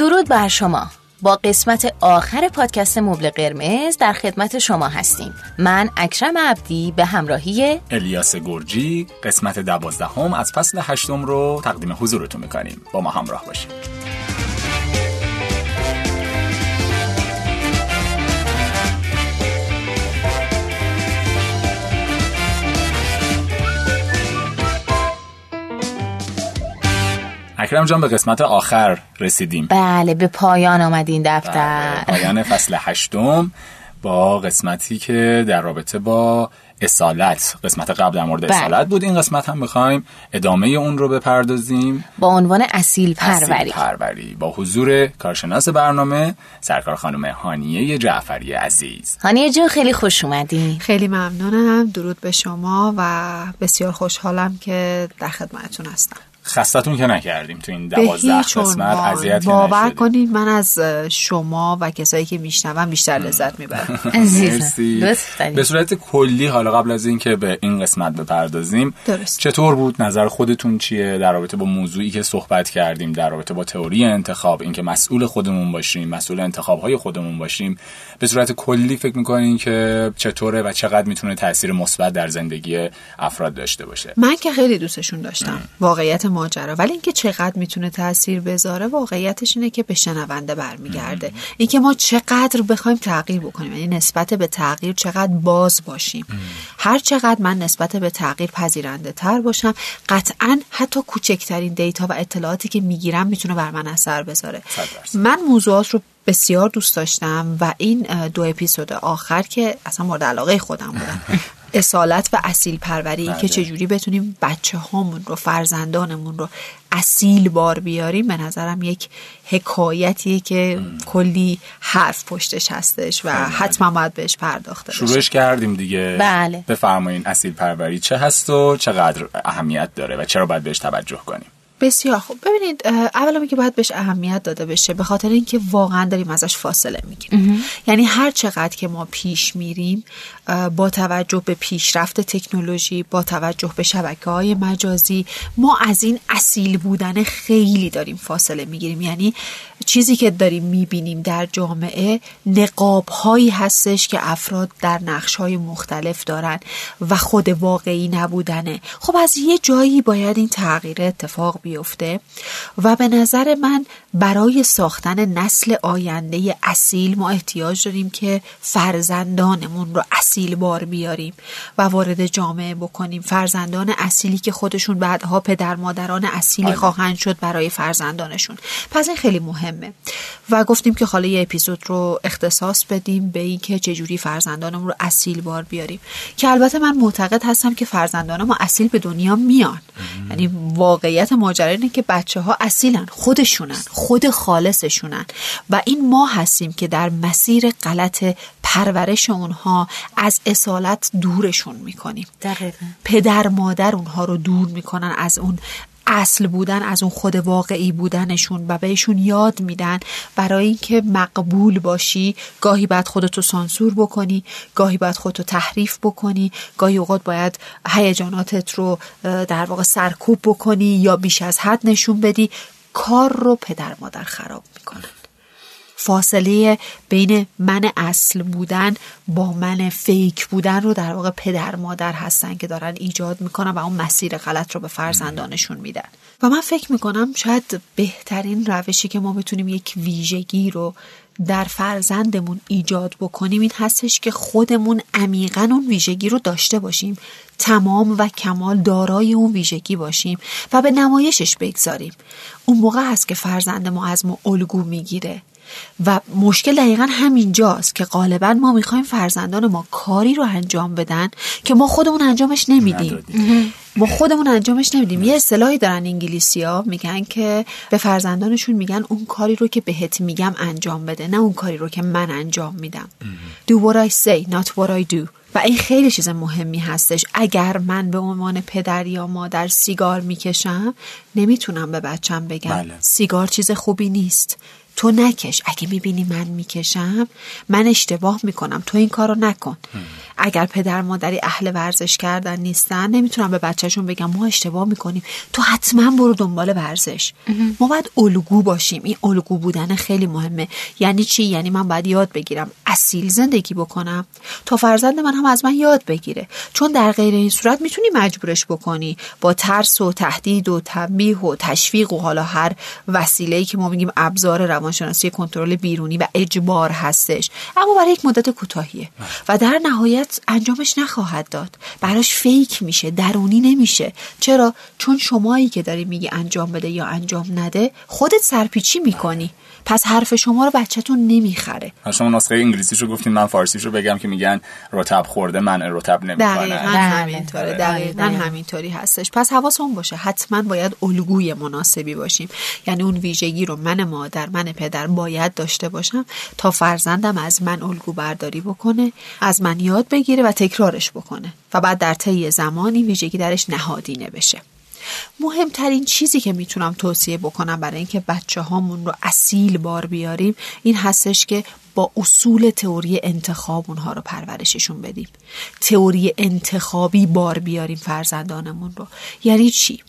درود بر شما. با قسمت آخر پادکست مبل قرمز در خدمت شما هستیم. من اکرم عبدی به همراهی الیاس گرجی قسمت دوازدهم از فصل هشتم رو تقدیم حضورتون می‌کنیم. با ما همراه باشید. اکرم جان به قسمت آخر رسیدیم. بله به پایان آمد این دفتر. بله، پایان فصل هشتم با قسمتی که در رابطه با اصالت قسمت قبل در مورد بله. اصالت بود. این قسمت هم می‌خوایم ادامه اون رو بپردازیم. با عنوان اصیل پروری. اصیل پروری با حضور کارشناس برنامه سرکار خانم هانیه جعفری عزیز. هانیه جو خیلی خوش اومدی خیلی ممنونم. درود به شما و بسیار خوشحالم که در خدمتتون هستم. خستتون که نکردیم تو این دوازده قسمت اذیت باور کنید من از شما و کسایی که میشنوم بیشتر لذت می‌برم. به صورت کلی حالا قبل از اینکه به این قسمت بپردازیم درست. چطور بود؟ نظر خودتون چیه؟ در رابطه با موضوعی که صحبت کردیم در رابطه با تئوری انتخاب اینکه مسئول خودمون باشیم مسئول انتخاب های خودمون باشیم به صورت کلی فکر می‌کنین که چطوره و چقدر می‌تونه تاثیر مثبت در زندگی افراد داشته باشه؟ من که خیلی دوستشون داشتم. واقعیت ماجرا. ولی اینکه چقدر می‌تونه تاثیر بذاره واقعیتش اینه که به شنونده برمیگرده. اینکه ما چقدر بخوایم تغییر بکنیم یعنی نسبت به تغییر چقدر باز باشیم. هر چقدر من نسبت به تغییر پذیرنده تر باشم قطعا حتی کوچکترین دیتا و اطلاعاتی که می‌گیرم می‌تونه بر من اثر بذاره. من موضوعات رو بسیار دوست داشتم و این دو اپیزود آخر که اصلا مورد علاقه خودم بودن. اصالت و اصیل پروری که بله. چجوری بتونیم بچه هامون رو فرزندانمون رو اصیل بار بیاریم به نظرم یک حکایتیه که کلی حرف پشتش هستش و حتما باید بهش پرداخته شروعش کردیم دیگه. بله. بفرمایین اصیل پروری چه هست و چقدر اهمیت داره و چرا باید بهش توجه کنیم؟ بسیار خوب. ببینید اولا که باید بهش اهمیت داده بشه به خاطر اینکه واقعا داریم ازش فاصله می‌گیریم. یعنی هر چقدر که ما پیش میریم با توجه به پیشرفت تکنولوژی با توجه به شبکه های مجازی ما از این اصیل بودن خیلی داریم فاصله می‌گیریم. یعنی چیزی که داریم می‌بینیم در جامعه نقاب هایی هستش که افراد در نقش های مختلف دارن و خود واقعی نبودنه. خب از یه جایی باید این تغییر اتفاق بیفته و به نظر من برای ساختن نسل آینده اصیل ما احتیاج داریم که فرزندانمون رو اصیل بار بیاریم و وارد جامعه بکنیم. فرزندان اصیلی که خودشون بعدها پدر مادران اصیلی آره. خواهند شد برای فرزندانشون. پس این خیلی مهمه. و گفتیم که حالا یه اپیزود رو اختصاص بدیم به اینکه چجوری فرزندانمون رو اصیل بار بیاریم. که البته من معتقد هستم که فرزندان ما اصیل به دنیا میان. یعنی واقعیت ماجرا اینه که بچه ها اصیلن خودشونن خود خالصشونن. و این ما هستیم که در مسیر غلط پرورش اونها از اصالت دورشون می‌کنیم. دقیقا. پدر مادر اونها رو دور می‌کنن از اون اصل بودن از اون خود واقعی بودنشون و بهشون یاد میدن. برای اینکه مقبول باشی گاهی باید خودتو سانسور بکنی گاهی باید خودتو تحریف بکنی گاهی اوقات باید هیجاناتت رو در واقع سرکوب بکنی یا بیش از حد نشون بدی. کار رو پدر مادر خراب می‌کنن فاصله بین من اصل بودن با من فیک بودن رو در واقع پدر مادر هستن که دارن ایجاد می‌کنن و اون مسیر غلط رو به فرزندانشون میدن. و من فکر می‌کنم شاید بهترین روشی که ما بتونیم یک ویژگی رو در فرزندمون ایجاد بکنیم این هستش که خودمون عمیقا اون ویژگی رو داشته باشیم. تمام و کمال دارای اون ویژگی باشیم و به نمایشش بگذاریم. اون موقع هست که فرزند ما از ما الگو می‌گیره. و مشکل دقیقا همینجاست که غالبا ما می‌خوایم فرزندان ما کاری رو انجام بدن که ما خودمون انجامش نمیدیم. ما خودمون انجامش نمیدیم. یه اصطلاحی دارن انگلیسی ها میگن که به فرزندانشون میگن اون کاری رو که بهت میگم انجام بده نه اون کاری رو که من انجام میدم. do what I say not what I do. و این خیلی چیز مهمی هستش. اگر من به عنوان پدر یا مادر سیگار می‌کشم نمی‌تونم به بچم بگم بله. سیگار چیز خوبی نیست. تو نکش. اگه می‌بینی من می‌کشم من اشتباه می‌کنم. تو این کارو نکن. اگر پدر مادری اهل ورزش کردن نیستن نمی‌تونم به بچهشون بگم ما اشتباه می‌کنیم. تو حتما برو دنبال ورزش. ما باید الگو باشیم. این الگو بودن خیلی مهمه. یعنی چی؟ یعنی من باید یاد بگیرم. اصیل زندگی بکنم. تا فرزند من هم از من یاد بگیره. چون در غیر این صورت می‌تونی مجبورش بکنی. با ترس و تهدید و تنبیه و تشویق و حالا هر وسیله‌ای که ما میگیم ابزار روانشناسی کنترل بیرونی و اجبار هستش. اما برای یک مدت کوتاهیه. و در نهایت انجامش نخواهد داد. براش فیک میشه درونی نمیشه. چرا؟ چون شمایی که داری میگی انجام بده یا انجام نده خودت سرپیچی می‌کنی. پس حرف شما رو بچهتون نمی‌خره. شما نسخه انگلیسیشو گفتین من فارسیشو بگم که میگن رتب خورده من رتب نمی‌کنه. دقیقا همینطوره دقیقا. همینطوری هستش. پس حواسمون باشه حتما باید الگوی مناسبی باشیم. یعنی اون ویژگی رو من مادر من پدر باید داشته باشم تا فرزندم از من الگو برداری بکنه از من یاد بگیره و تکرارش بکنه. و بعد در طی زمانی ویژگی درش نهادینه بشه. مهمترین چیزی که می‌تونم توصیه بکنم برای اینکه بچه هامون رو اصیل بار بیاریم این هستش که با اصول تئوری انتخاب اونها رو پرورششون بدیم. تئوری انتخابی بار بیاریم فرزندانمون رو. یعنی چی؟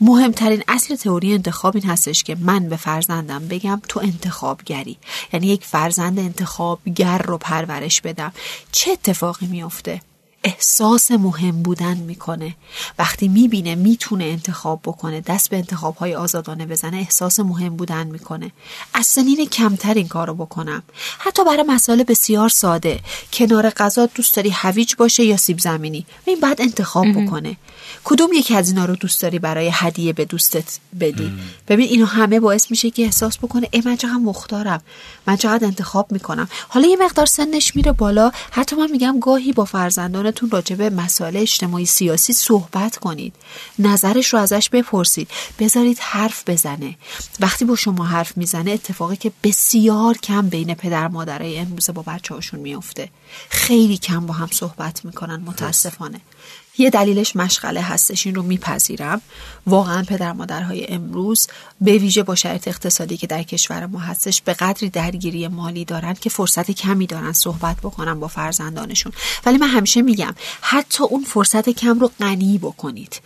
مهمترین اصل تئوری انتخاب این هستش که من به فرزندم بگم تو انتخابگری. یعنی یک فرزند انتخابگر رو پرورش بدم. چه اتفاقی میافته؟ احساس مهم بودن می‌کنه. وقتی می‌بینه می‌تونه انتخاب بکنه دست به انتخاب های آزادانه بزنه احساس مهم بودن می‌کنه. از سنین کمتر این کارو بکنم. حتی برای مسائل بسیار ساده. کنار غذا دوست داری هویج باشه یا سیب زمینی؟ این بعد انتخاب بکنه. کدوم یکی از اینا رو دوست داری برای هدیه به دوستت بدی؟ ببین اینو همه باعث میشه که احساس بکنه ای من چقدر مختارم. من چقدر انتخاب می‌کنم. حالا یه مقدار سنش میره بالا. حتی من میگم گاهی با فرزندانتون راجع به مسائل اجتماعی سیاسی صحبت کنید. نظرش رو ازش بپرسید. بذارید حرف بزنه. وقتی با شما حرف می‌زنه اتفاقی که بسیار کم بین پدر مادرای امروزه با بچه هاشون میفته خیلی کم با هم صحبت می‌کنن متاسفانه. یه دلیلش مشغله هستش این رو میپذیرم. واقعا پدر مادرهای امروز به ویژه با شرایط اقتصادی که در کشور ما هستش به قدری درگیری مالی دارن که فرصت کمی دارن صحبت بکنن با فرزندانشون. ولی من همیشه میگم حتی اون فرصت کم رو غنی بکنید.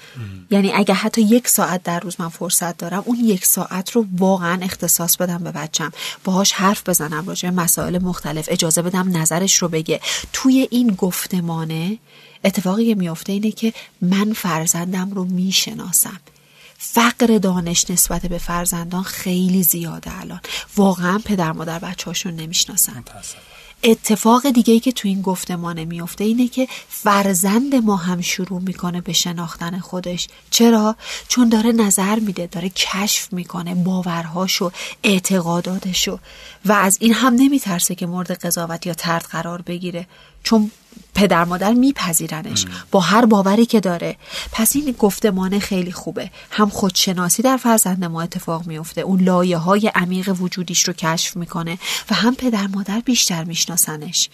یعنی اگه حتی یک ساعت در روز من فرصت دارم اون یک ساعت رو واقعا اختصاص بدم به بچم. باهاش حرف بزنم راجع مسائل مختلف اجازه بدم نظرش رو بگه. توی این گفتمانه اتفاقی که میافته اینه که من فرزندم رو می‌شناسم. فقر دانش نسبت به فرزندان خیلی زیاده الان. واقعا پدر مادر بچه هاشون نمی‌شناسن. اتفاق دیگه ای که تو این گفتمانه میفته اینه که فرزند ما هم شروع می‌کنه به شناختن خودش. چرا؟ چون داره نظر میده داره کشف می‌کنه باورهاشو اعتقاداتشو. و از این هم نمیترسه که مورد قضاوت یا ترد قرار بگیره. چون پدر مادر میپذیرنش. با هر باوری که داره. پس این گفتمانه خیلی خوبه. هم خودشناسی در فرزند ما اتفاق میفته. اون لایه های عمیق وجودیش رو کشف می‌کنه و هم پدر مادر بیشتر میشناسنش.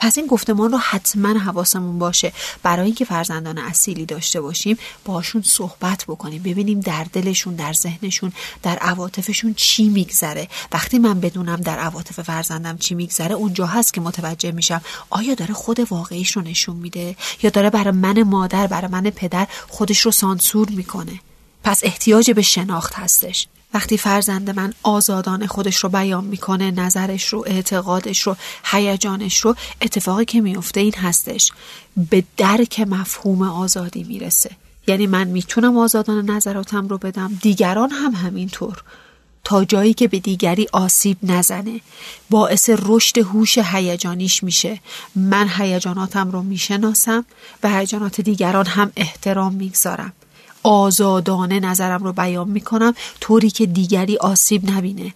پس این گفتمان رو حتما حواسمون باشه. برای اینکه فرزندان اصیلی داشته باشیم باشون صحبت بکنیم ببینیم در دلشون در ذهنشون در عواطفشون چی میگذره. وقتی من بدونم در عواطف فرزندم چی میگذره اونجا هست که متوجه میشم آیا داره خود واقعیش رو نشون میده؟ یا داره برای من مادر برای من پدر خودش رو سانسور می‌کنه؟ پس احتیاج به شناخت هستش. وقتی فرزند من آزادانه خودش رو بیان می‌کنه نظرش رو اعتقادش رو هیجانش رو اتفاقی که میفته این هستش به درک مفهوم آزادی می‌رسه. یعنی من می‌تونم آزادانه نظراتم رو بدم دیگران هم همینطور. تا جایی که به دیگری آسیب نزنه باعث رشد هوش هیجانیش میشه. من هیجاناتم رو می‌شناسم و هیجانات دیگران هم احترام می‌گذارم. آزادانه نظرم رو بیان می‌کنم طوری که دیگری آسیب نبینه.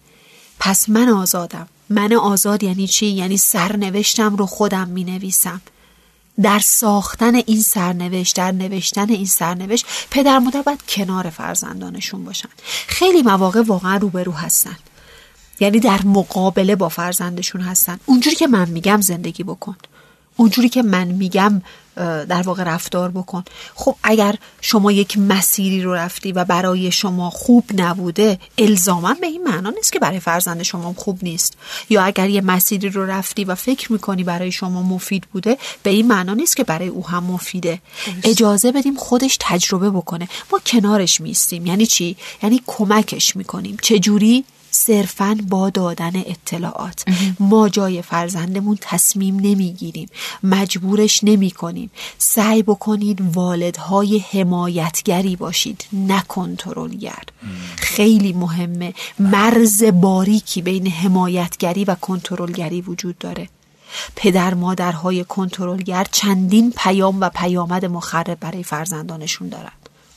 پس من آزادم. من آزاد یعنی چی؟ یعنی سرنوشتم رو خودم می نویسم در ساختن این سرنوشت در نوشتن این سرنوشت پدر مادر باید کنار فرزندانشون باشن. خیلی مواقع واقعا روبرو هستن. یعنی در مقابله با فرزندشون هستن. اونجوری که من میگم زندگی بکن. اونجوری که من میگم در واقع رفتار بکن. خب اگر شما یک مسیری رو رفتی و برای شما خوب نبوده الزاما به این معنا نیست که برای فرزند شما خوب نیست. یا اگر یه مسیری رو رفتی و فکر می‌کنی برای شما مفید بوده به این معنا نیست که برای او هم مفیده. اجازه بدیم خودش تجربه بکنه. ما کنارش میستیم یعنی چی؟ یعنی کمکش می‌کنیم. چه جوری صرفا با دادن اطلاعات. ما جای فرزندمون تصمیم نمی‌گیریم. مجبورش نمی کنیم سعی بکنید والدهای حمایتگری باشید. نه کنترلگر. خیلی مهمه. مرز باریکی بین حمایتگری و کنترلگری وجود داره. پدر مادرهای کنترلگر چندین پیام و پیامد مخرب برای فرزندانشون دارن.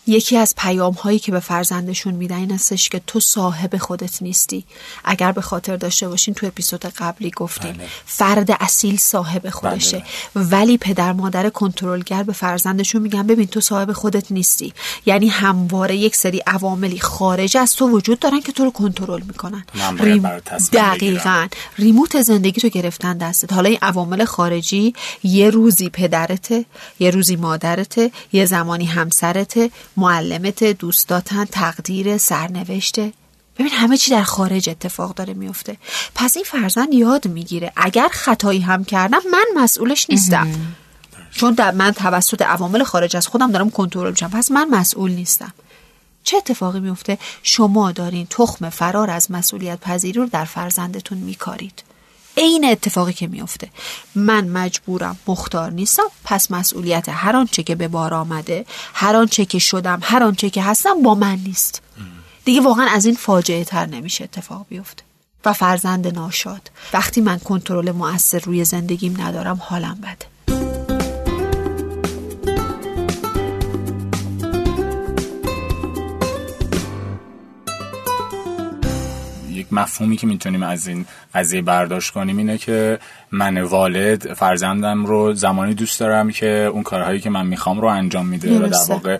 یکی از پیام هایی که به فرزندشون میدن این استش که تو صاحب خودت نیستی. اگر به خاطر داشته باشین تو اپیزود قبلی گفتیم. بله. فرد اصیل صاحب خودشه. بله. ولی پدر مادر کنترلگر به فرزندشون میگن ببین تو صاحب خودت نیستی. یعنی همواره یک سری عواملی خارج از تو وجود دارن که تو رو کنترل می‌کنن. ریم... دقیقا. ریموت زندگی تو گرفتن دستت. حالا این عوامل خارجی یه روزی پدرته یه روزی مادرته یه زمانی همسرته. معلمت دوستاتن تقدیر سرنوشته. ببین همه چی در خارج اتفاق داره میفته. پس این فرزند یاد می‌گیره. اگر خطایی هم کردم من مسئولش نیستم. چون در من توسط عوامل خارج از خودم دارم کنترل میشم. پس من مسئول نیستم. چه اتفاقی میفته؟ شما دارین تخم فرار از مسئولیت پذیری رو در فرزندتون میکارید. عین اتفاقی که میفته من مجبورم مختار نیستم پس مسئولیت هر آنچه که به بار آمده هر آنچه که شدم هر آنچه که هستم با من نیست. دیگه واقعا از این فاجعه تر نمیشه اتفاق بیفته. و فرزند ناشاد. وقتی من کنترل مؤثر روی زندگیم ندارم حالم بده. مفهومی که می‌تونیم از این قضیه برداشت کنیم اینه که من والد فرزندم رو زمانی دوست دارم که اون کارهایی که من می‌خوام رو انجام میده و در واقع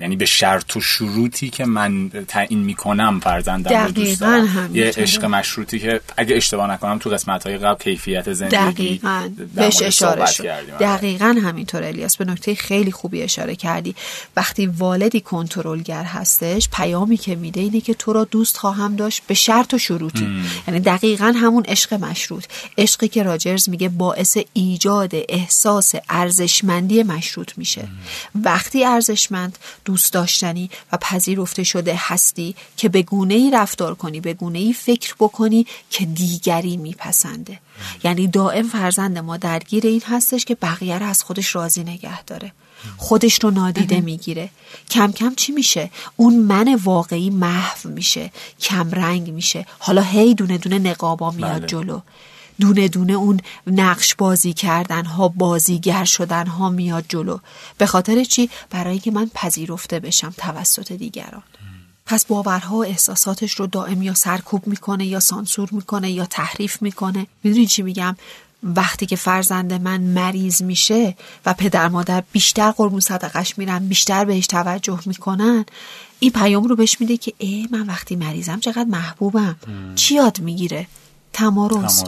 یعنی به شرط و شروطی که من تعیین می‌کنم فرزندم رو دوست دارم. یه عشق مشروطی که اگه اشتباه نکنم تو قسمت های قبل کیفیت زندگی دقیقاً. بهش اشاره شد. دقیقا همینطور الیاس. به نکته خیلی خوبی اشاره کردی. وقتی والدی کنترلگر هستش پیامی که میده اینه که تو را دوست خواهم داشت به شرط و شروطی. یعنی دقیقا همون عشق مشروط. عشقی که راجرز میگه باعث ایجاد احساس ارزشمندی مشروط میشه. وقتی ارزشمند دوست داشتنی و پذیرفته شده هستی که به گونه ای رفتار کنی به گونه ای فکر بکنی که دیگری میپسنده. یعنی دائم فرزند ما درگیر این هستش که بقیه رو از خودش راضی نگه داره. خودش رو نادیده می‌گیره. کم کم چی میشه؟ اون من واقعی محو میشه. کم رنگ میشه. حالا هی دونه دونه نقابا میاد بله. جلو. دونه دونه اون نقش بازی کردن ها بازیگر شدن ها میاد جلو. به خاطر چی؟ برای که من پذیرفته بشم توسط دیگران. پس باورها و احساساتش رو دائم یا سرکوب می‌کنه یا سانسور می‌کنه یا تحریف می‌کنه. می‌دونی چی میگم؟ وقتی که فرزند من مریض میشه و پدر مادر بیشتر قربون صدقش میرن بیشتر بهش توجه می‌کنن این پیام رو بهش میده که ای من وقتی مریضم چقدر محبوبم. چی یاد می‌گیره؟ تمارز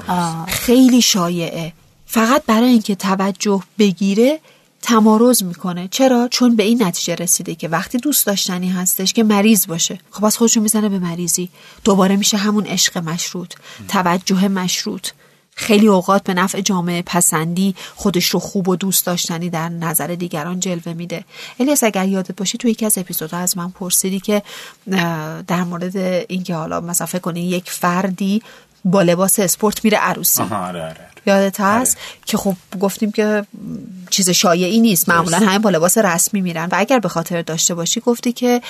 خیلی شایعه. فقط برای اینکه توجه بگیره تمارز می‌کنه. چرا؟ چون به این نتیجه رسیده که وقتی دوست داشتنی هستش که مریض باشه. خب از خودشون می‌زنه به مریضی. دوباره میشه همون عشق مشروط توجه مشروط. خیلی اوقات به نفع جامعه پسندی خودش رو خوب و دوست داشتنی در نظر دیگران جلوه میده. الیاس اگر یادت باشه تو یکی از اپیزودها از من پرسیدی که در مورد اینکه حالا مثلا فکر کنی یک فردی با لباس اسپورت میره عروسی. آره آره. یادت هست؟ آره. که خب گفتیم که چیز شایعی نیست. معمولا همه با لباس رسمی میرن. و اگر به خاطر داشته باشی گفتی که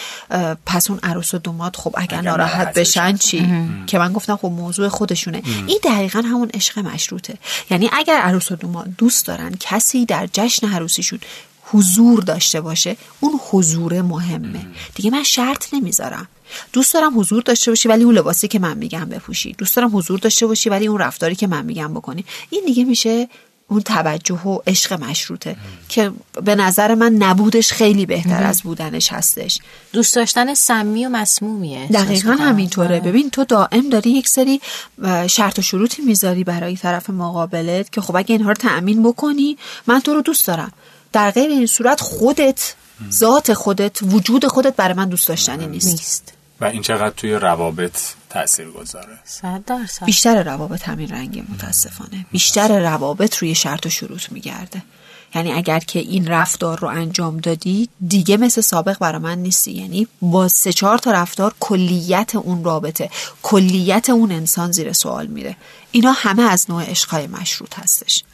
پس اون عروس و دومات خب اگر, ناراحت بشن چی؟ که من گفتم خب موضوع خودشونه. این دقیقا همون عشق مشروطه. یعنی اگر عروس و دومات دوست دارن کسی در جشن عروسیشون حضور داشته باشه اون حضور مهمه. دیگه من شرط نمی‌ذارم. دوست دارم حضور داشته باشی ولی اون لباسی که من میگم بپوشی. دوست دارم حضور داشته باشی ولی اون رفتاری که من میگم بکنی. این دیگه میشه اون توجه و عشق مشروطه که به نظر من نبودش خیلی بهتر از بودنش هستش. دوست داشتن سمی و مسمومیه. دقیقا همینطوره. ببین تو دائم داری یک سری شرط و شروطی می‌ذاری برای طرف مقابلت که خب اگه اینها رو تأمین بکنی من تو رو دوست دارم. در غیر این صورت خودت ذات خودت وجود خودت برای من دوست داشتنی نیست, نیست. و این چقدر توی روابط تاثیر گذاره بیشتر روابط همین رنگی متاسفانه. بیشتر روابط روی شرط و شروط میگرده. یعنی اگر که این رفتار رو انجام دادی دیگه مثل سابق برای من نیستی. یعنی با سه چهار تا رفتار کلیت اون رابطه کلیت اون انسان زیر سوال میره. اینا همه از نوع عشقای مشروط هستش.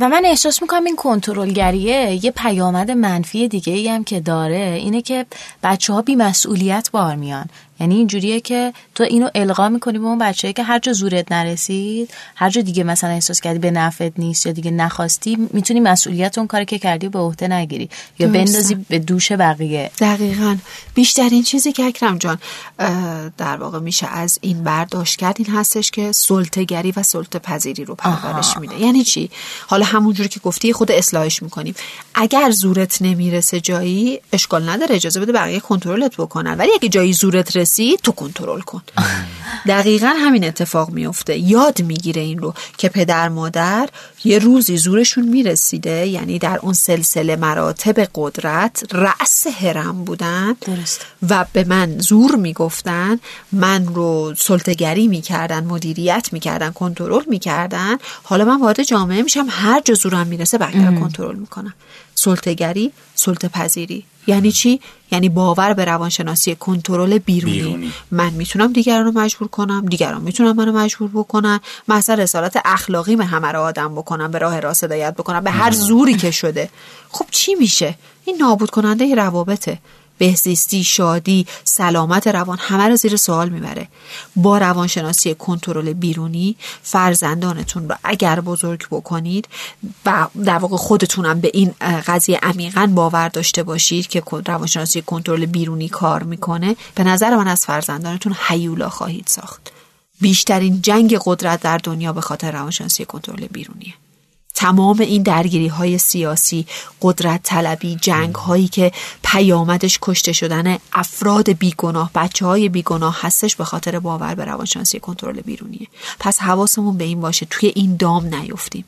و من احساس می‌کنم این کنترلگریه یه پیامد منفی دیگه ای هم که داره اینه که بچه ها بی مسئولیت بار میان. یعنی اینجوریه که تو اینو القا می‌کنی به اون بچه که هر جا زورت نرسید هر جا دیگه مثلا احساس کردی به نفعت نیست یا دیگه نخواستی می‌تونی مسئولیت اون کاری که کردی به عهده نگیری یا بندازی به دوش بقیه. دقیقا. بیشترین چیزی که اکرم جان در واقع میشه از این برداشت کرد این هستش که سلطگری و سلطه پذیری رو پرورش میده. یعنی چی؟ حالا همونجوری که گفتی خود اصلاحش می‌کنیم. اگر زورت نمی‌رسه جایی اشکال نداره اجازه بده بقیه کنترلت بکنن. ولی اگه جایی زورت تو کنترل کن. دقیقا همین اتفاق میفته یاد می‌گیره این رو که پدر مادر یه روزی زورشون می‌رسیده یعنی در اون سلسله مراتب قدرت رأس هرم بودن درست. و به من زور می‌گفتن من رو سلطگری می‌کردن مدیریت می‌کردن کنترل می‌کردن. حالا من وارد جامعه میشم هر جا زورم می‌رسه بقیه رو کنترل می‌کنم. سلطگری سلطه پذیری یعنی چی؟ یعنی باور به روانشناسی کنترل بیرونی. بیرونی. من می‌تونم دیگران رو مجبور کنم دیگران می‌تونم منو مجبور بکنن. مثلا رسالت اخلاقی به همه رو آدم بکنم. به راه راست هدایت بکنم به هر زوری که شده. خب چی میشه؟ این نابود کننده روابطه. بهزیستی شادی سلامت روان همه رو زیر سوال می‌بره. با روانشناسی کنترل بیرونی فرزندانتون رو اگر بزرگ بکنید و در واقع خودتونم به این قضیه عمیقا باور داشته باشید که روانشناسی کنترل بیرونی کار می‌کنه به نظر من از فرزندانتون حیولا خواهید ساخت. بیشترین جنگ قدرت در دنیا به خاطر روانشناسی کنترل بیرونیه. تمام این درگیری های سیاسی قدرت طلبی جنگ هایی که پیامدش کشته شدن افراد بیگناه بچه های بیگناه هستش به خاطر باور به روانشناسی کنترل بیرونیه. پس حواسمون به این باشه توی این دام نیفتیم.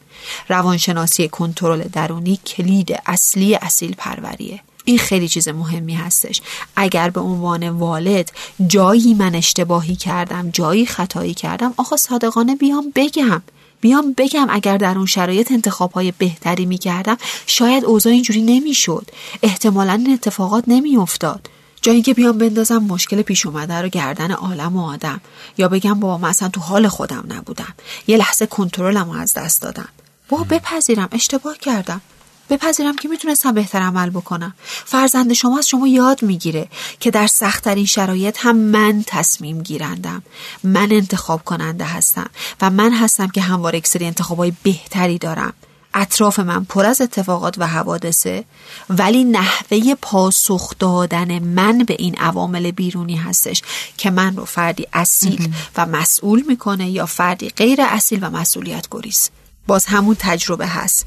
روانشناسی کنترل درونی کلید اصلی اصیل پروریه. این خیلی چیز مهمی هستش. اگر به عنوان والد جایی من اشتباهی کردم جایی خطایی کردم آقا صادقانه بیام بگم. بیام بگم اگر در اون شرایط انتخاب های بهتری می کردم شاید اوضاع اینجوری نمی‌شد. احتمالا این اتفاقات نمیافتاد. جایی که بیام بندازم مشکل پیش اومده رو گردن عالم و آدم. یا بگم بابا مثلا تو حال خودم نبودم. یه لحظه کنترلم از دست دادم. بابا بپذیرم اشتباه کردم. بپذیرم که می‌تونستم بهتر عمل بکنم. فرزند شما از شما یاد می‌گیره که در سختترین شرایط هم من تصمیم گیرندم. من انتخاب کننده هستم و من هستم که همواره یک سری انتخابای بهتری دارم. اطراف من پر از اتفاقات و حوادثه ولی نحوه پاسخ دادن من به این عوامل بیرونی هستش که من رو فردی اصیل و مسئول می‌کنه یا فردی غیر اصیل و مسئولیت گریز باز همون تجربه هست.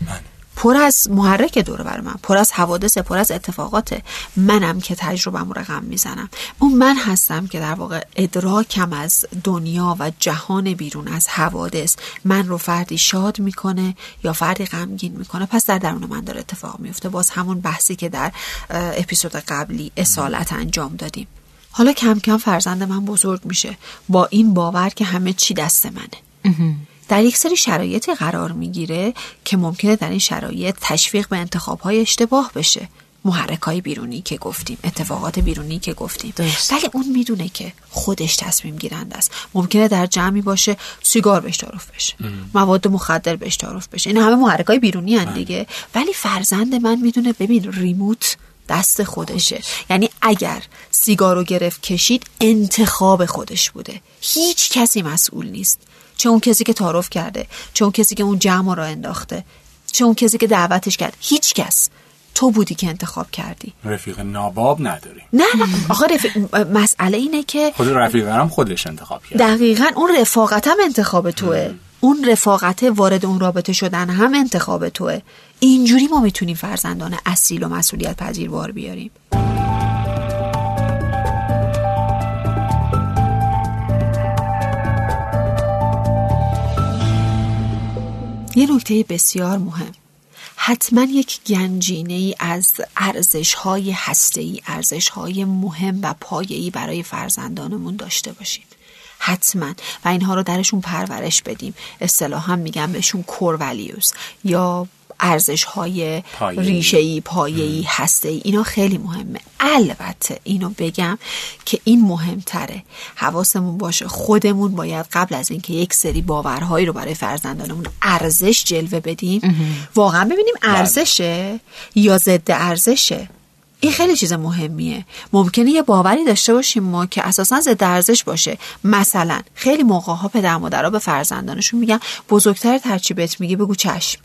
پر از محرک دور بر من پر از حوادث پر از اتفاقات منم که تجربه رقم می‌زنم. اون من هستم که در واقع ادراکم از دنیا و جهان بیرون از حوادث من رو فردی شاد می‌کنه یا فردی غمگین می‌کنه. پس در درون من داره اتفاق میفته باز همون بحثی که در اپیزود قبلی اصالت انجام دادیم. حالا کم کم فرزند من بزرگ میشه. با این باور که همه چی دست منه. در یک سری شرایطی قرار می‌گیره که ممکنه در این شرایط تشویق به انتخاب های اشتباه بشه. محرک های بیرونی که گفتیم اتفاقات بیرونی که گفتیم. ولی اون می‌دونه که خودش تصمیم گیرنده است. ممکنه در جمعی باشه سیگار بهش تعارف بشه. مواد مخدر بهش تعارف بشه. این همه محرک های بیرونی هن بله. دیگه. ولی فرزند من می‌دونه ببین ریموت دست خودشه. یعنی اگر سیگارو گرفت کشید انتخاب خودش بوده. هیچ کسی مسئول نیست. چه اون کسی که تعارف کرده چه اون کسی که اون جمع را انداخته چه اون کسی که دعوتش کرد. هیچ کس. تو بودی که انتخاب کردی. رفیق ناباب نداری. نه نه رفیق مسئله اینه که خود رفیق هم خودش انتخاب کرد. دقیقا اون رفاقت هم انتخاب توه. اون رفاقت وارد اون رابطه شدن هم انتخاب توه. اینجوری ما می‌تونیم فرزندان اصیل و مسئولیت پذیر بار بیاریم. یه نکته بسیار مهم. حتما یک گنجینه ای از ارزش های هسته ای ارزش های مهم و پایه‌ای برای فرزندانمون داشته باشیم. حتما. و اینها رو درشون پرورش بدیم. اصطلاحا میگم بهشون کور یا ارزش های ریشه ای پایه ای هسته ای اینا خیلی مهمه. البته اینو بگم که این مهمتره. حواسمون باشه. خودمون باید قبل از اینکه یک سری باورهایی رو برای فرزندانمون ارزش جلوه بدیم واقعا ببینیم بله. ارزشه یا ضد ارزشه. این خیلی چیز مهمیه. ممکنه یه باوری داشته باشیم ما که اساسا ضد ارزش باشه. مثلا خیلی موقع ها پدر مادرها به فرزندانشون میگن بزرگتر هرچی بهت میگه بگو چشم.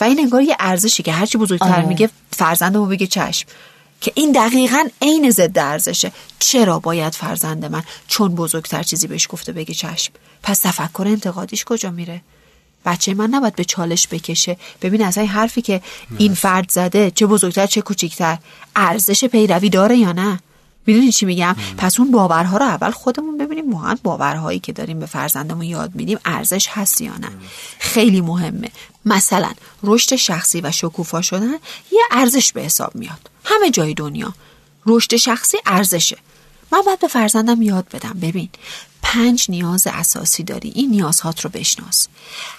و این انگار یه ارزشی که هرچی بزرگتر آره. میگه فرزندمو بگه چشم. که این دقیقا عین ضد ارزشه. چرا باید فرزند من چون بزرگتر چیزی بهش گفته بگه چشم؟ پس تفکر انتقادیش کجا میره؟ بچه من نباید به چالش بکشه. ببین از این حرفی که این فرد زده چه بزرگتر چه کوچیکتر. ارزش پیروی داره یا نه؟ می‌دونی چی میگم؟ پس اون باورها رو اول خودمون ببینیم. واقعا باورهایی که داریم به فرزندمون یاد میدیم ارزش هست یا نه. خیلی مهمه. مثلا رشد شخصی و شکوفا شدن یه ارزش به حساب میاد. همه جای دنیا. رشد شخصی ارزشه. من باید به فرزندم یاد بدم. ببین پنج نیاز اساسی داری. این نیازهات رو بشناس.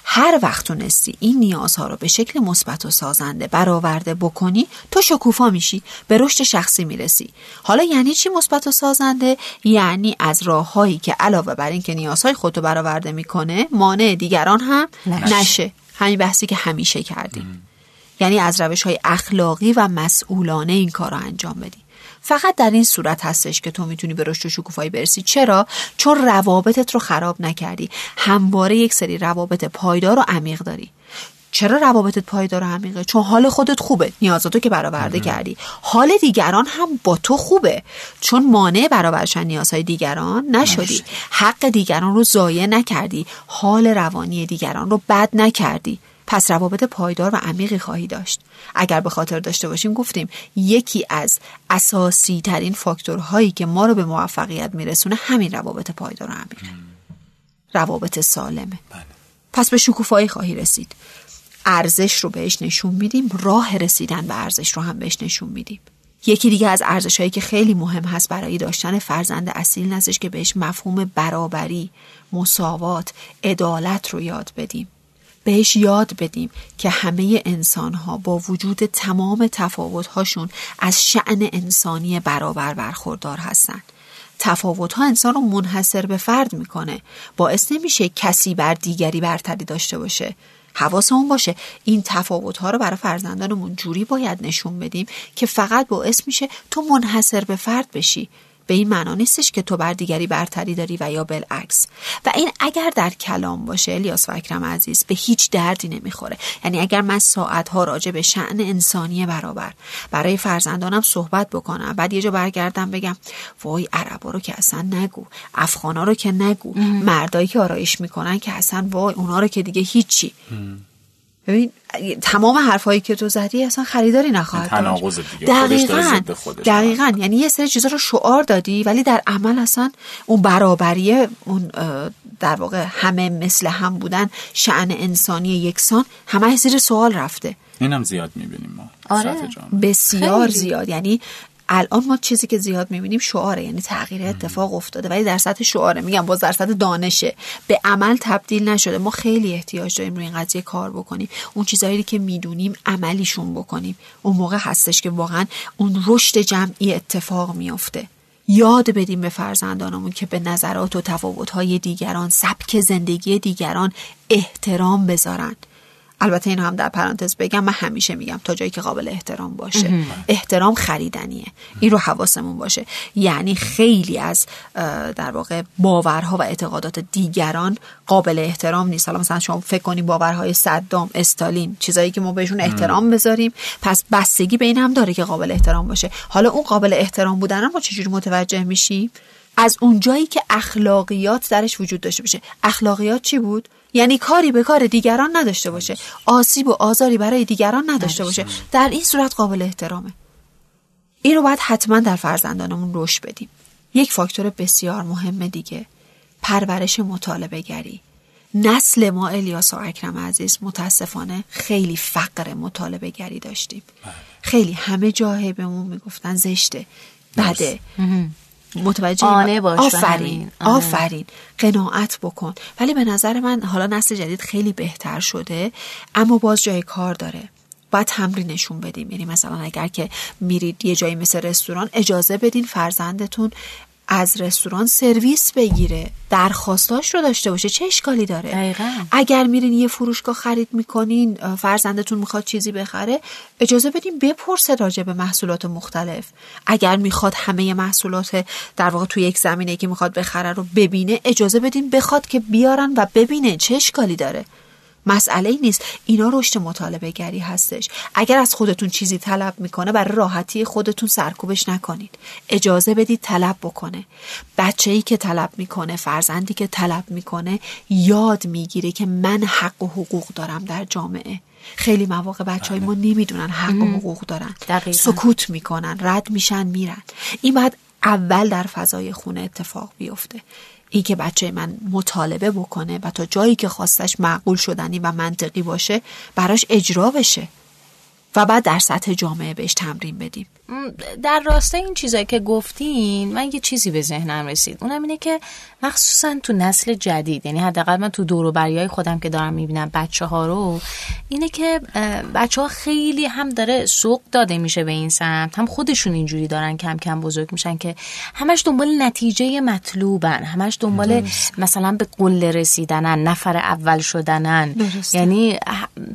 هر وقت تونستی این نیازها رو به شکل مثبت و سازنده برآورده بکنی تو شکوفا میشی به رشد شخصی می‌رسی. حالا یعنی چی مثبت و سازنده؟ یعنی از راههایی که علاوه بر اینکه نیازهای خودتو برآورده می‌کنه مانع دیگران هم نشه, نشه. همین بحثی که همیشه کردیم. یعنی از روش های اخلاقی و مسئولانه این کار رو انجام بدی. فقط در این صورت هستش که تو می‌تونی به رشد و شکوفایی برسی. چرا؟ چون روابطت رو خراب نکردی. همواره یک سری روابط پایدار و عمیق داری. چرا روابطت پایدار و عمیقه؟ چون حال خودت خوبه. نیازاتو که برآورده کردی. حال دیگران هم با تو خوبه. چون مانع برآورشن نیازهای دیگران نشدی. حق دیگران رو ضایع نکردی. حال روانی دیگران رو بد نکردی. پس روابط پایدار و عمیقی خواهی داشت. اگر به خاطر داشته باشیم گفتیم یکی از اساسی ترین فاکتورهایی که ما رو به موفقیت میرسونه همین روابط پایدار و عمیقه روابط سالمه. بله. پس به شکوفایی خواهی رسید. ارزش رو بهش نشون میدیم راه رسیدن به ارزش رو هم بهش نشون میدیم. یکی دیگه از ارزش هایی که خیلی مهم هست برای داشتن فرزند اصیل نستش که بهش مفهوم برابری، مساوات، عدالت رو یاد بدیم. بهش یاد بدیم که همه انسان ها با وجود تمام تفاوت هاشون از شعن انسانی برابر برخوردار هستند. تفاوت ها انسان رو منحصر به فرد می‌کنه. باعث نمیشه کسی بر دیگری برتری داشته باشه. حواسمون باشه. این تفاوت ها رو برای فرزندانمون جوری باید نشون بدیم که فقط باعث میشه تو منحصر به فرد بشی. به این معنا نیستش که تو بر دیگری برتری داری و یا بالعکس. و این اگر در کلام باشه الیاس و اکرم عزیز به هیچ دردی نمی‌خوره. یعنی اگر من ساعتها راجع به شعن انسانی برابر برای فرزندانم صحبت بکنم بعد یه جا برگردم بگم وای عربا رو که اصلا نگو افغانا رو که نگو مردایی که آرایش می‌کنن که اصلا وای اونا رو که دیگه هیچی. ببین تمام حرفایی که تو زدی اصلا خریداری نخواهد تناقض دیگه دقیقاً دقیقاً. یعنی یه سری چیزا رو شعار دادی ولی در عمل اصلا اون برابری اون در واقع همه مثل هم بودن شعن انسانی یکسان همه زیر سوال رفته. اینم زیاد می‌بینیم ما. آره. بسیار زیاد. یعنی الان ما چیزی که زیاد می‌بینیم شعاره یعنی تغییر اتفاق افتاده ولی در سطح شعاره میگم باز در سطح دانشه. به عمل تبدیل نشده. ما خیلی احتیاج داریم روی این قضیه کار بکنیم. اون چیزهایی که می‌دونیم عملیشون بکنیم. اون موقع هستش که واقعا اون رشد جمعی اتفاق میافته. یاد بدیم به فرزندانمون که به نظرات و تفاوت‌های دیگران سبک زندگی دیگران احترام بذارن. البته این هم در پرانتز بگم من همیشه میگم تا جایی که قابل احترام باشه. احترام خریدنیه. این رو حواسمون باشه. یعنی خیلی از در واقع باورها و اعتقادات دیگران قابل احترام نیست. حالا مثلا شما فکر کنید باورهای صدام استالین چیزایی که ما بهشون احترام بذاریم پس بستگی به این هم داره که قابل احترام باشه. حالا اون قابل احترام بودن ما چجوری متوجه میشیم از اونجایی که اخلاقیات درش وجود داشته باشه. اخلاقیات چی بود؟ یعنی کاری به کار دیگران نداشته باشه. آسیب و آزاری برای دیگران نداشته باشه. در این صورت قابل احترامه. این رو باید حتما در فرزندانمون رشد بدیم. یک فاکتور بسیار مهم دیگه. پرورش مطالبه گری نسل ما الیاس و اکرم عزیز متاسفانه خیلی فقر مطالبه گری داشتیم خیلی همه جاهه بهمون می‌گفتن زشته بده. متوجه آنه باش به آفرین. آره. آفرین قناعت بکن ولی به نظر من حالا نسل جدید خیلی بهتر شده اما باز جای کار داره باید تمرینشون بدیم یعنی مثلا اگر که میرید یه جایی مثل رستوران اجازه بدین فرزندتون از رستوران سرویس بگیره درخواستاش رو داشته باشه. چه اشکالی داره؟ دقیقاً. اگر میرین یه فروشگاه خرید می‌کنین فرزندتون می‌خواد چیزی بخره اجازه بدین بپرسه راجع به محصولات مختلف. اگر می‌خواد همه محصولات در واقع توی یک زمینه که می‌خواد بخره رو ببینه اجازه بدین بخواد که بیارن و ببینه. چه اشکالی داره؟ مسئله ای نیست. اینا رشد مطالبه گری هستش. اگر از خودتون چیزی طلب می‌کنه برای راحتی خودتون سرکوبش نکنید. اجازه بدید طلب بکنه. بچه ای که طلب می‌کنه فرزندی که طلب می‌کنه یاد می‌گیره که من حق و حقوق دارم در جامعه. خیلی مواقع بچه های ما نمی‌دونن حق و حقوق دارن. دقیقاً. سکوت می‌کنن رد میشن میرن. این باید اول در فضای خونه اتفاق بیفته. این که بچه من مطالبه بکنه و تا جایی که خواستش معقول شدنی و منطقی باشه براش اجرا بشه و بعد در سطح جامعه بهش تمرین بدیم. در راستای این چیزایی که گفتین من یه چیزی به ذهنم رسید. اونم اینه که مخصوصا تو نسل جدید یعنی حداقل من تو دور و بریای خودم که دارم می‌بینم بچه ها رو اینه که بچه ها خیلی هم داره سوق داده میشه به این سمت. هم خودشون اینجوری دارن کم کم بزرگ میشن که همش دنبال نتیجه مطلوبن. همش دنبال مثلا به قله رسیدنن نفر اول شدنن. درسته. یعنی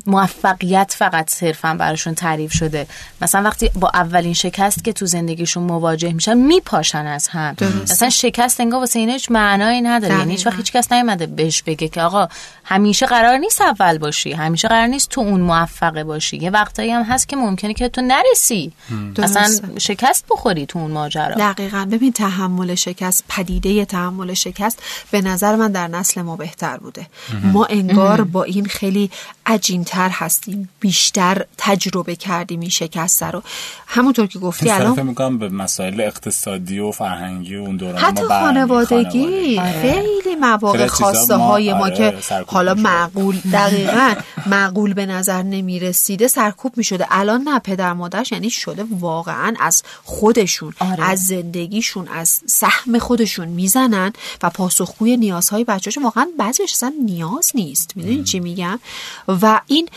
موفقیت فقط صرفا براشون تعریف شده. مثلا وقتی با اولین شکست که تو زندگیشون مواجه میشن میپاشن از هم. درسته. مثلا شکست انگار واسه اینا هیچ معنایی نداره. یعنی هیچ وقت هیچ کس نیومده بهش بگه که آقا همیشه قرار نیست اول باشی همیشه قرار نیست تو اون موفقه باشی. یه وقتایی هم هست که ممکنه که تو نرسی. مثلا درسته. شکست بخوری تو اون ماجرا. دقیقا. ببین تحمل شکست پدیده تحمل شکست به نظر من در نسل ما بهتر بوده. ما انگار با این خیلی عجینتر هستیم بیشتر تجربه کردیم این شکست رو. همونطور که گفتی فکر الان می‌کنم به مسائل اقتصادی و فرهنگی و اون دوران حتی ما خانوادگی. خانوادگی. خیلی مواقع ما- های ما آره، که حالا. معقول دقیقا معقول به نظر نمی رسیده سرکوب می شده الان نه پدر مادرش یعنی شده واقعا از خودشون آره. از زندگیشون از سهم خودشون می‌زنن و پاسخگوی نیازهای بچه‌شون. واقعا بعضیش اصلا نیاز نیست. می‌دونی چی میگم؟ و این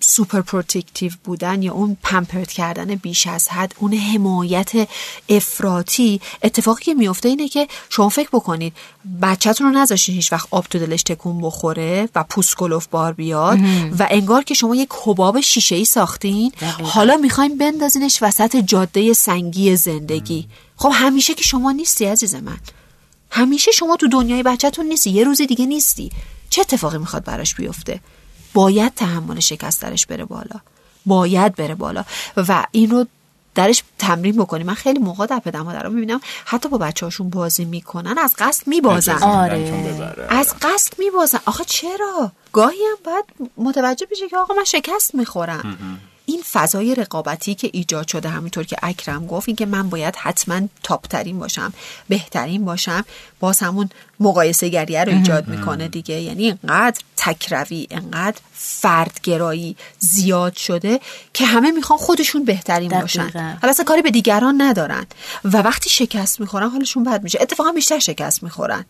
super protective بودن یا اون pampered کردن بیش از حد اون حمایت افراطی اتفاقی که میفته اینه که شما فکر بکنید بچهتون رو نذاشین هیچ وقت آب تو دلش تکون بخوره و پوست گلوف بار بیاد و انگار که شما یک حباب شیشه ای ساختین. دقیقاً. حالا می‌خوایم بندازینش وسط جاده سنگی زندگی. خب همیشه که شما نیستی عزیز من. همیشه شما تو دنیای بچهتون نیستی. یه روزی دیگه نیستی. چه اتفاقی می‌خواد براش بیفته؟ باید تحمل شکست درش بره بالا. باید بره بالا. و این رو درش تمرین بکنیم من خیلی موقع در پدر مادرها می‌بینم حتی با بچه هاشون بازی می‌کنن از قصد میبازن. آره. از قصد میبازن. آخه چرا؟ گاهی هم باید متوجه بشه که آقا من شکست می‌خورم. این فضای رقابتی که ایجاد شده همینطور که اکرم گفت این که من باید حتما تاپترین باشم بهترین باشم باز همون مقایسه گریه رو ایجاد می‌کنه دیگه. یعنی اینقدر تکروی اینقدر فردگرایی زیاد شده که همه می‌خوان خودشون بهترین دقیقاً. باشن. حالا اصلا کاری به دیگران ندارن. و وقتی شکست می‌خورن حالشون بد میشه. اتفاقا بیشتر شکست می‌خورن.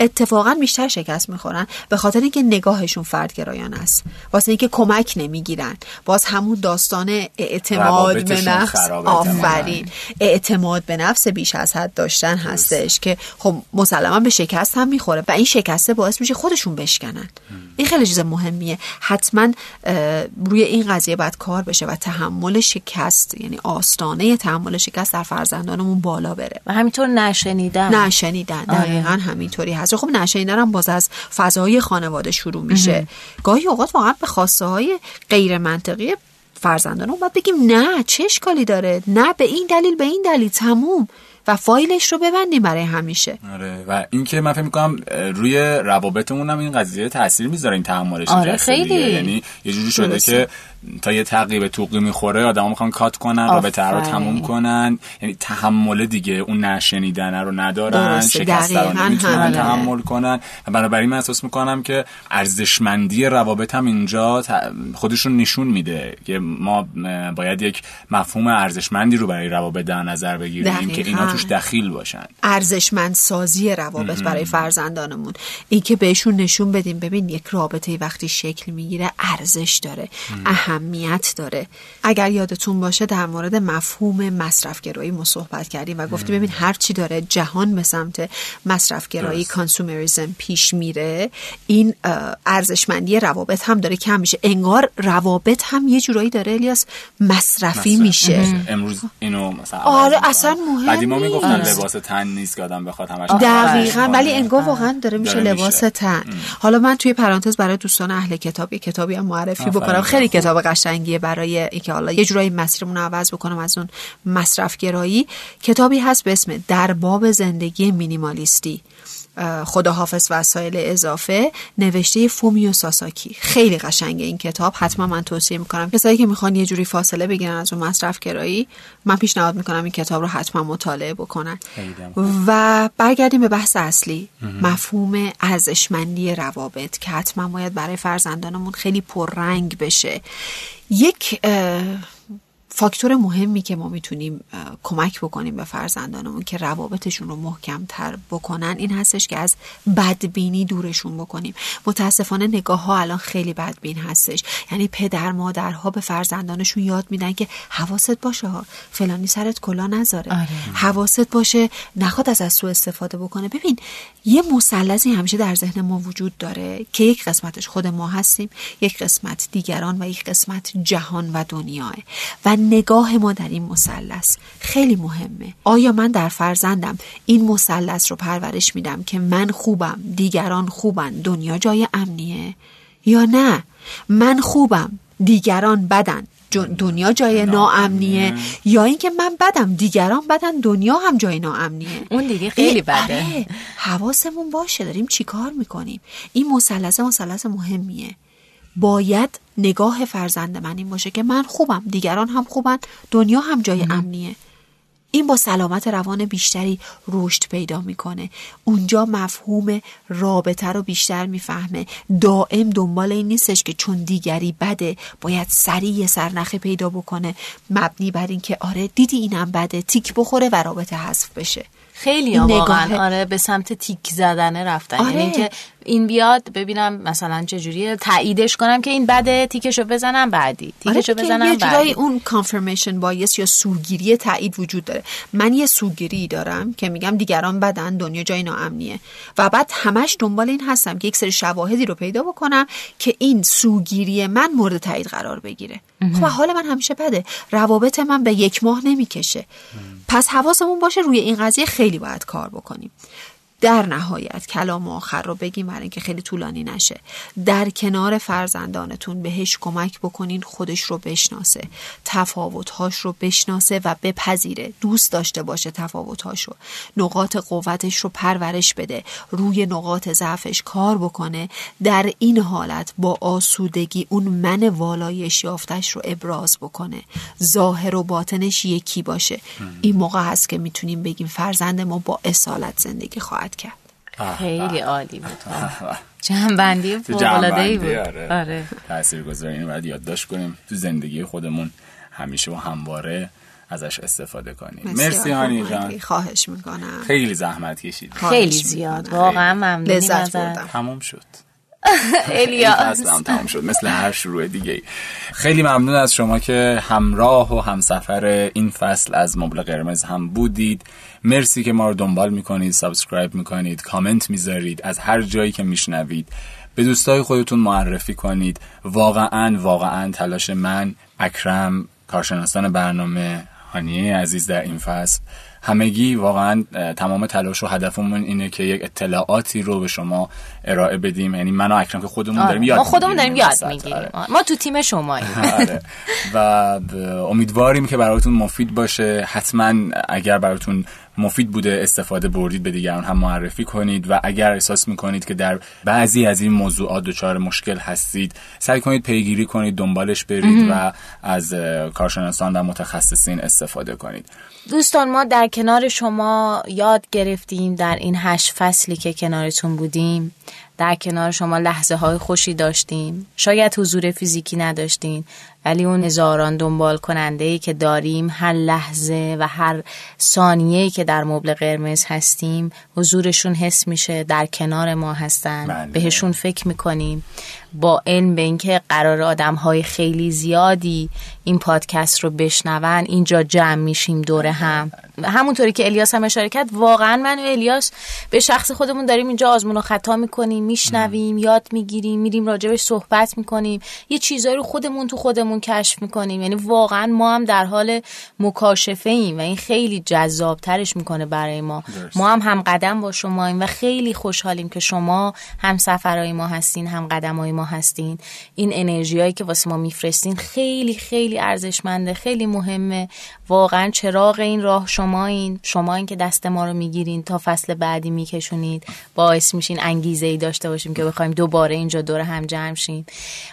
اتفاقا بیشتر شکست می‌خورن به خاطر اینکه نگاهشون فردگرایانه است. واسه اینکه کمک نمی‌گیرن. باز همون داستان اعتماد به نفس. آفرین. اعتماد به نفس بیش از حد داشتن هستش که خب مسلما به شکست هم می‌خوره و این شکسته باعث میشه خودشون بشکنن. این خیلی چیز مهمیه. حتما روی این قضیه باید کار بشه و تحمل شکست یعنی آستانه تحمل شکست در فرزندانمون بالا بره. و همینطور نشنیدن. نشنیدن. دقیقا همینطوری هست. خب نشنیدن هم باز از فضای خانواده شروع میشه. گاهی اوقات واقعا به خواسته های غیر منطقی فرزندان باید بگیم نه چه اشکالی داره؟ نه به این دلیل به این دلیل تموم. و فایلش رو ببندیم برای همیشه. آره و اینکه من فکر می‌کنم روی روابطمون هم این قضیه تاثیر می‌ذاره این تحملش آره خیلی. یعنی یه جوری شده که تا یه تقریب توقی می‌خوره آدما می‌خوان کات کنن رابطه رو تموم کنن. یعنی تحمل دیگه اون نشنیدن رو ندارن شکست رو نمی‌تونن تحمل کنن. و بنابراین من احساس می‌کنم که ارزشمندی روابط هم اینجا خودشون نشون میده که ما باید یک مفهوم ارزشمندی رو برای روابط در نظر بگیریم که اینا توش دخیل باشن. ارزشمند سازی روابط برای فرزندانمون. این که بهشون نشون بدیم ببین یک رابطه وقتی شکل می‌گیره ارزش داره. اهمیت داره. اگر یادتون باشه در مورد مفهوم مصرفگرایی ما صحبت کردیم و گفتیم ببین هر چی داره جهان به سمت مصرفگرایی کانسومریزم پیش میره این ارزشمندی روابط هم داره کم میشه. انگار روابط هم یه جورایی داره الیاس مصرفی میشه. امروز اینو مثلا آره اصلا مهم بعدی ما می‌گفتن لباس تن نیست که آدم بخواد همش دقیقا ولی انگار واقعا داره میشه لباس تن. حالا من توی پرانتز برای دوستان اهل کتاب یه کتابی هم معرفی بکنم. خیلی کتاب قشنگیه برای اینکه حالا یه جورایی مسیرمون عوض بکنم از اون مصرفگرایی. کتابی هست به اسم در باب زندگی مینیمالیستی. خداحافظ وسایل اضافه نوشته فومیو ساساکی. خیلی قشنگه این کتاب. حتما من توصیه می‌کنم. کسایی که می‌خوان یه جوری فاصله بگیرن از اون مصرف گرایی من پیشنهاد می‌کنم این کتاب رو حتما مطالعه بکنن. و برگردیم به بحث اصلی. مفهوم ارزشمندی روابط که حتما باید برای فرزندانمون خیلی پررنگ بشه. یک فاکتور مهمی که ما می‌تونیم کمک بکنیم به فرزندانمون که روابطشون رو محکم تر بکنن این هستش که از بدبینی دورشون بکنیم. متاسفانه نگاه ها الان خیلی بدبین هستش. یعنی پدر مادرها به فرزندانشون یاد میدن که حواست باشه ها فلانی سرت کلا نذاره. آره. حواست باشه نخواد از از تو استفاده بکنه. ببین یه مثلثی همیشه در ذهن ما وجود داره که یک قسمتش خود ما هستیم یک قسمت دیگران و یک قسمت جهان و دنیاه. و نگاه ما در این مثلث خیلی مهمه. آیا من در فرزندم این مثلث رو پرورش میدم که من خوبم دیگران خوبن دنیا جای امنیه؟ یا نه؟ من خوبم دیگران بدن دنیا جای ناامنیه. یا اینکه من بدم دیگران بدن دنیا هم جای ناامنیه. اون دیگه خیلی بده. آره. حواسمون باشه داریم چیکار می‌کنیم؟ این مثلث مثلث مهمیه. باید نگاه فرزند من این باشه که من خوبم دیگران هم خوبن دنیا هم جای امنیه. این با سلامت روان بیشتری رشد پیدا می‌کنه. اونجا مفهوم رابطه رو بیشتر می‌فهمه. دائم دنبال این نیستش که چون دیگری بده باید سریع سرنخه پیدا بکنه. مبنی بر اینکه آره دیدی اینم بده تیک بخوره و رابطه حذف بشه. خیلی واقعا آره به سمت تیک زدنه رفتن. یعنی آره. یعنی که این بیاد ببینم مثلا چجوری تاییدش کنم که این بده تیکشو بزنم بعدی. آره تیکشو آره بزنم بعدی. اون کانفرمیشن بایس یا سوگیری تایید وجود داره. من یه سوگیری دارم که میگم دیگران بدن دنیا جای ناامنیه. و بعد همش دنبال این هستم که یک سری شواهدی رو پیدا بکنم که این سوگیری من مورد تایید قرار بگیره. خب حال من همیشه بده روابط من به یک ماه نمی‌کشه. پس حواسمون باشه روی این قضیه خیلی باید کار بکنیم. در نهایت کلام آخر رو بگیم برای اینکه خیلی طولانی نشه. در کنار فرزندانتون بهش کمک بکنین خودش رو بشناسه تفاوتهاش رو بشناسه و بپذیره. دوست داشته باشه تفاوتهاش رو. نقاط قوتش رو پرورش بده. روی نقاط ضعفش کار بکنه. در این حالت با آسودگی اون من والایش یافتش رو ابراز بکنه. ظاهر و باطنش یکی باشه. این موقع هست که می‌تونیم بگیم فرزند ما با اصالت زندگی خواهد کرد. خیلی عالی بود. جنبندی فوق‌العاده‌ای بود. آره, آره. تاثیرگذاری اینو باید یادداشت کنیم. تو زندگی خودمون همیشه و همواره ازش استفاده کنیم. مرسی هانی جان. خواهش می‌کنم. خیلی زحمت کشید خیلی زیاد واقعا ممنونی لذت بردم. تموم شد. الیاس هم تمام شد مثل هر شروع دیگه خیلی ممنون از شما که همراه و همسفر این فصل از مبل قرمز هم بودید. مرسی که ما رو دنبال می‌کنید subscribe می‌کنید کامنت می‌ذارید از هر جایی که میشنوید. به دوستای خودتون معرفی کنید. واقعا واقعا تلاش من اکرم کارشناسان برنامه هانیه عزیز در این فصل همگی واقعا تمام تلاش و هدفمون اینه که یک اطلاعاتی رو به شما ارائه بدیم یعنی من و اکرم که خودمون آره. داریم یاد ما خودمون داریم یاد می‌گیریم آره. ما تو تیم شماییم آره. و امیدواریم که براتون مفید باشه حتما اگر براتون مفید بوده استفاده بردید به دیگران هم معرفی کنید و اگر احساس می‌کنید که در بعضی از این موضوعات دچار مشکل هستید سعی کنید پیگیری کنید دنبالش برید و از کارشناسان و متخصصین استفاده کنید. دوستان ما در کنار شما یاد گرفتیم در این هشت فصلی که کنارتون بودیم. در کنار شما لحظه های خوشی داشتیم. شاید حضور فیزیکی نداشتین ولی اون هزاران دنبال کننده ای که داریم هر لحظه و هر ثانیه که در مبل قرمز هستیم حضورشون حس میشه در کنار ما هستن. بله. بهشون فکر می‌کنیم. با علم به اینکه قرار آدم های خیلی زیادی این پادکست رو بشنون اینجا جمع میشیم دوره هم. همونطوری که الیاس هم اشاره کرد واقعا من و الیاس به شخص خودمون داریم اینجا آزمون و خطا می‌کنیم میشنویم یاد می‌گیریم میریم راجبش صحبت می‌کنیم. یه چیزایی رو خودمون تو خودمون کشف می‌کنیم. یعنی واقعا ما هم در حال مکاشفه ایم و این خیلی جذاب ترش می‌کنه برای ما. ما هم هم قدم با شما ایم و خیلی خوشحالیم که شما هم سفرهای ما هستین هم قدم های ما هستین. این انرژیایی که واسه ما میفرستین خیلی خیلی ارزشمنده خیلی مهمه. واقعا چراغ این راه شما این شما این که دست ما رو می‌گیرین تا فصل بعدی میکشونید باعث میشین انگیزه ای داشته باشیم که بخوایم دوباره اینجا دور هم جمع شیم.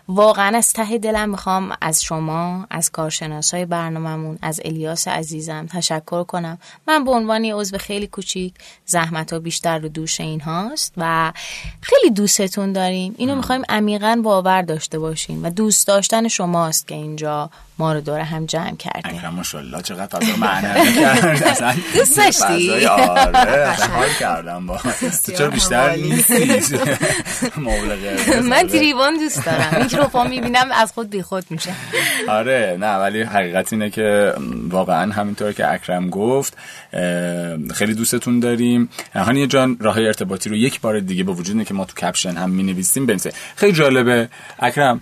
واقعا از ته دلم می‌خوام از شما از کارشناسای برنامهمون از الیاس عزیزم تشکر کنم. من به عنوان عضو خیلی کوچیک زحمت ها بیشتر رو دوش این هاست و خیلی دوستتون داریم. اینو می‌خوایم عمیقا باور داشته باشیم و دوست داشتن شماست که اینجا. ما رو دور هم جمع کردیم اکرم ماشاءالله چقدر فضا معنوی کرد. اصلا دوست داشتی؟ آره حال کردم با تو چرا بیشتر نیستی. من تریوان دوست دارم. میکروفون می‌بینم از خود بی خود میشه. آره نه ولی حقیقت اینه که واقعا همینطور که اکرم گفت خیلی دوستتون داریم. هانی جان راه ارتباطی رو یک بار دیگه به وجود که ما تو کپشن هم می نویسیم بنویسه. خیلی جالبه. اکرم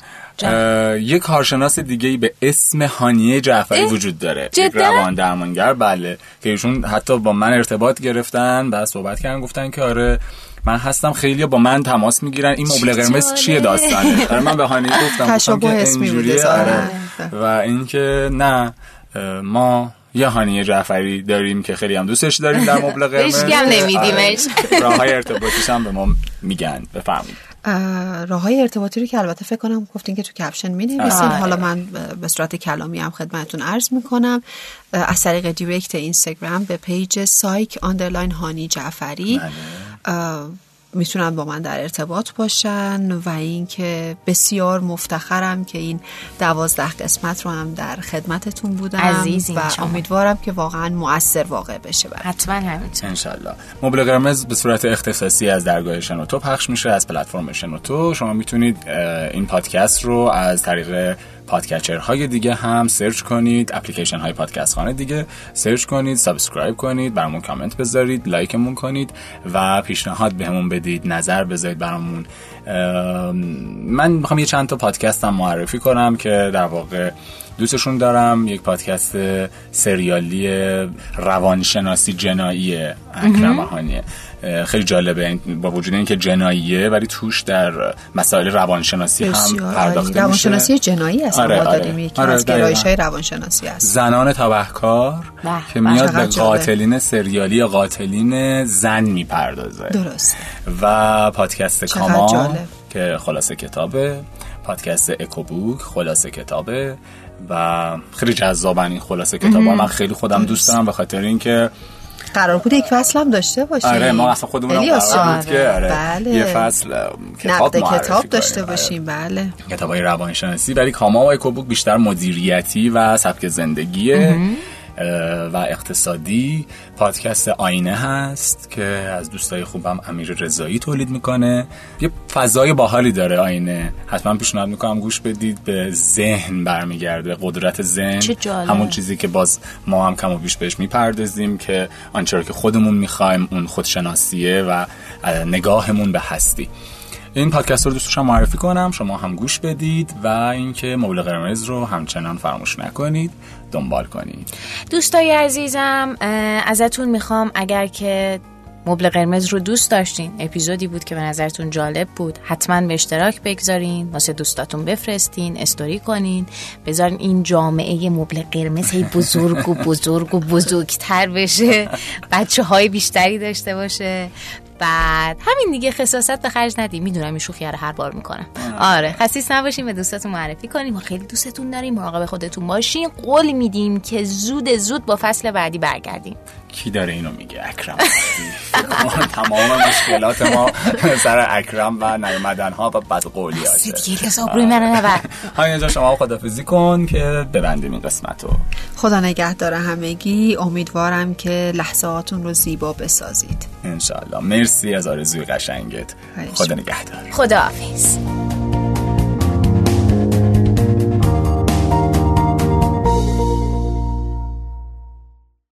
یک کارشناس دیگه به اسم هانیه جعفری وجود داره. یک روان درمانگر بله که ایشون حتی با من ارتباط گرفتن بعد صحبت کردن گفتن که آره من هستم خیلی با من تماس می‌گیرن. این مبل قرمز چیه داستانه؟ آره من به هانیه گفتم که اینجوریه آره. و اینکه نه ما یه هانیه جعفری داریم که خیلی هم دوستش داریم در مبل قرمز. هیچ نمیدیمش. آره. راه های ارتباطیش هم به ما میگن بفرمایید. راه های ارتباطی رو که البته فکر کنم گفتین که تو کپشن می نویسین آره. حالا من به صورت کلامی هم خدمتون عرض می کنم از طریق direct اینستاگرام به page psych underline هانی جعفری بله. می‌تونن با من در ارتباط باشن و اینکه بسیار مفتخرم که این دوازده قسمت رو هم در خدمتتون بودم و امیدوارم که واقعا مؤثر واقع بشه برد. حتما همینطور انشالله قرمز به صورت اختصاصی از درگاه شنوتو پخش میشه از پلتفرم شنوتو. شما می‌تونید این پادکست رو از طریق podcatcher های دیگه هم search کنید اپلیکیشن های پادکست خوان دیگه search کنید subscribe کنید برامون کامنت بذارید لایکمون کنید و پیشنهاد بهمون بدید نظر بذارید برامون. من می‌خوام یه چند تا پادکست هم معرفی کنم که در واقع دوستشون دارم. یک پادکست سریالی روانشناسی جنایی اکرم خیلی جالبه با وجود اینکه جناییه ولی توش در مسائل روانشناسی هم پرداخته میشه. روانشناسی جنایی هست آره، آره. داریم یکی آره، از گرایش های روانشناسی هست زنان تبهکار که میاد به قاتلین سریالی قاتلین زن می‌پردازه. درست و پادکست کاما که خلاصه کتابه پادکست اکوبوک خلاصه کتابه و خیلی جذابن این خلاصه کتاب من خیلی خودم دوست دارم به خاطر اینکه قرار بود یک فصل هم داشته باشیم آره ما اصلا خودمون هم قرار بود که آره بله. یه فصل کتاب کتاب داشته آره. باشیم. بله. کتاب های روانشناسی ولی کاما و اکوبوک بیشتر مدیریتی و سبک زندگیه. و اقتصادی پادکست آینه هست که از دوستای خوبم امیر رضایی تولید می‌کنه. یه فضای باحالی داره آینه. حتما پیشنهاد می‌کنم گوش بدید. به ذهن برمیگرده قدرت ذهن. همون چیزی که باز ما هم کم و بیش بهش می‌پردازیم که آنچه که خودمون می‌خوایم اون خودشناسیه و نگاهمون به هستی. این پادکست رو دوستشم معرفی کنم. شما هم گوش بدید و اینکه مبل قرمز رو همچنان فراموش نکنید دنبال کنید. دوستای عزیزم ازتون می‌خوام اگر که مبل قرمز رو دوست داشتین اپیزودی بود که به نظرتون جالب بود حتما به اشتراک بگذارین واسه دوستاتون بفرستین استوری کنین. بذارین این جامعه مبل قرمز هی بزرگ و بزرگ و بزرگتر بشه بچه های بیشتری داشته باشه. بعد. همین دیگه خصاصت به خرج ندیم می‌دونم این شوخی رو هر بار می‌کنم. آره. خصیص نباشیم به دوستاتون معرفی کنیم. ما خیلی دوستتون داریم. مراقب خودتون باشین قول میدیم که زود زود با فصل بعدی برگردیم. کی داره اینو میگه؟ اکرم تمام مشکلات ما سر اکرم و نیومدن ها و بدقولی هاشه دیگه کس آبروی منو نبر همینجا شما خدافزی کن که ببندیم این قسمت رو. خدا نگه داره همگی. امیدوارم که لحظاتون رو زیبا بسازید. انشالله مرسی از آرزوی قشنگت. خدا نگهدار. خدا حافظ